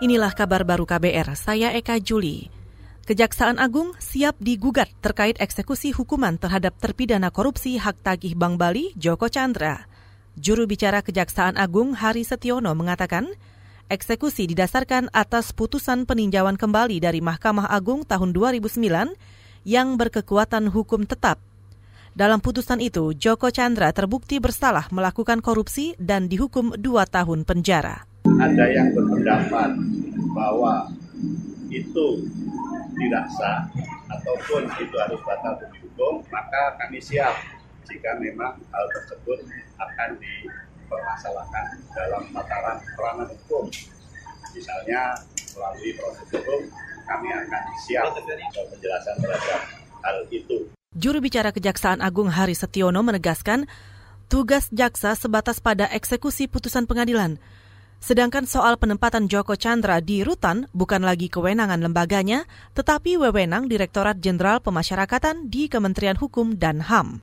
Inilah kabar baru KBR, saya Eka Juli. Kejaksaan Agung siap digugat terkait eksekusi hukuman terhadap terpidana korupsi hak tagih Bank Bali, Joko Chandra. Juru bicara Kejaksaan Agung Hari Setiono mengatakan, eksekusi didasarkan atas putusan peninjauan kembali dari Mahkamah Agung tahun 2009 yang berkekuatan hukum tetap. Dalam putusan itu, Joko Chandra terbukti bersalah melakukan korupsi dan dihukum dua tahun penjara ada yang berpendapat bahwa itu tidak sah ataupun itu harus batal demi hukum, maka kami siap jika memang hal tersebut akan dipermasalahkan dalam tataran peranan hukum. Misalnya melalui proses hukum, kami akan siap penjelasan terhadap hal itu. Juru bicara Kejaksaan Agung Hari Setiono menegaskan, tugas jaksa sebatas pada eksekusi putusan pengadilan. Sedangkan soal penempatan Joko Chandra di rutan bukan lagi kewenangan lembaganya, tetapi wewenang Direktorat Jenderal Pemasyarakatan di Kementerian Hukum dan HAM.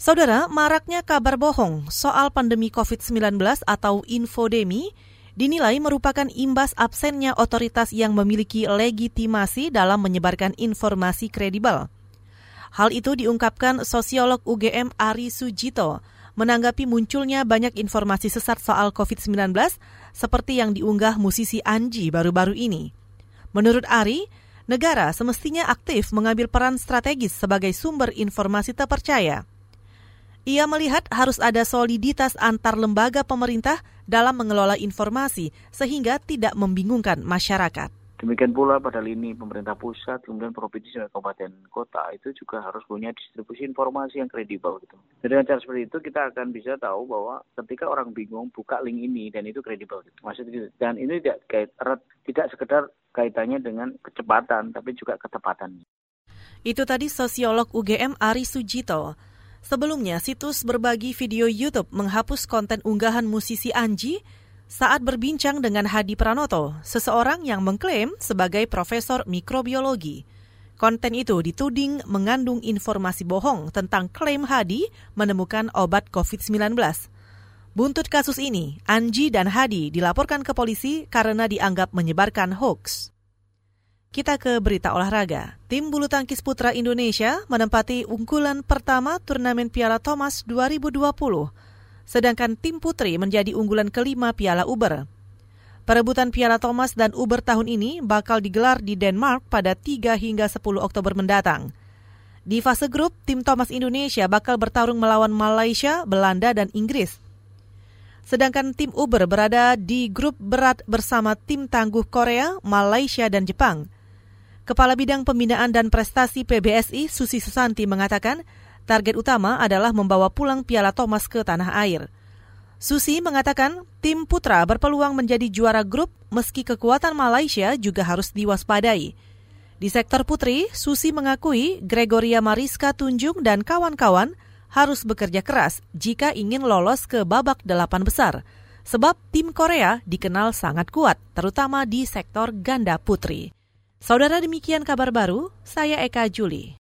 Saudara, maraknya kabar bohong soal pandemi COVID-19 atau infodemi dinilai merupakan imbas absennya otoritas yang memiliki legitimasi dalam menyebarkan informasi kredibel. Hal itu diungkapkan sosiolog UGM Ari Sujito menanggapi munculnya banyak informasi sesat soal COVID-19 seperti yang diunggah musisi Anji baru-baru ini. Menurut Ari, negara semestinya aktif mengambil peran strategis sebagai sumber informasi terpercaya. Ia melihat harus ada soliditas antar lembaga pemerintah dalam mengelola informasi sehingga tidak membingungkan masyarakat. Demikian pula pada lini pemerintah pusat, kemudian provinsi dan kabupaten kota itu juga harus punya distribusi informasi yang kredibel gitu. Jadi dengan cara seperti itu kita akan bisa tahu bahwa ketika orang bingung buka link ini dan itu kredibel gitu. Maksudnya gitu. Dan ini tidak kait erat, tidak sekedar kaitannya dengan kecepatan tapi juga ketepatan. Itu tadi sosiolog UGM Ari Sujito. Sebelumnya, situs berbagi video YouTube menghapus konten unggahan musisi Anji saat berbincang dengan Hadi Pranoto, seseorang yang mengklaim sebagai profesor mikrobiologi. Konten itu dituding mengandung informasi bohong tentang klaim Hadi menemukan obat COVID-19. Buntut kasus ini, Anji dan Hadi dilaporkan ke polisi karena dianggap menyebarkan hoax. Kita ke berita olahraga. Tim bulu tangkis putra Indonesia menempati unggulan pertama turnamen Piala Thomas 2020 sedangkan tim putri menjadi unggulan kelima Piala Uber. Perebutan Piala Thomas dan Uber tahun ini bakal digelar di Denmark pada 3 hingga 10 Oktober mendatang. Di fase grup, tim Thomas Indonesia bakal bertarung melawan Malaysia, Belanda, dan Inggris. Sedangkan tim Uber berada di grup berat bersama tim tangguh Korea, Malaysia, dan Jepang. Kepala Bidang Pembinaan dan Prestasi PBSI, Susi Susanti, mengatakan Target utama adalah membawa pulang Piala Thomas ke tanah air. Susi mengatakan tim putra berpeluang menjadi juara grup meski kekuatan Malaysia juga harus diwaspadai. Di sektor putri, Susi mengakui Gregoria Mariska Tunjung dan kawan-kawan harus bekerja keras jika ingin lolos ke babak delapan besar. Sebab tim Korea dikenal sangat kuat, terutama di sektor ganda putri. Saudara demikian kabar baru, saya Eka Juli.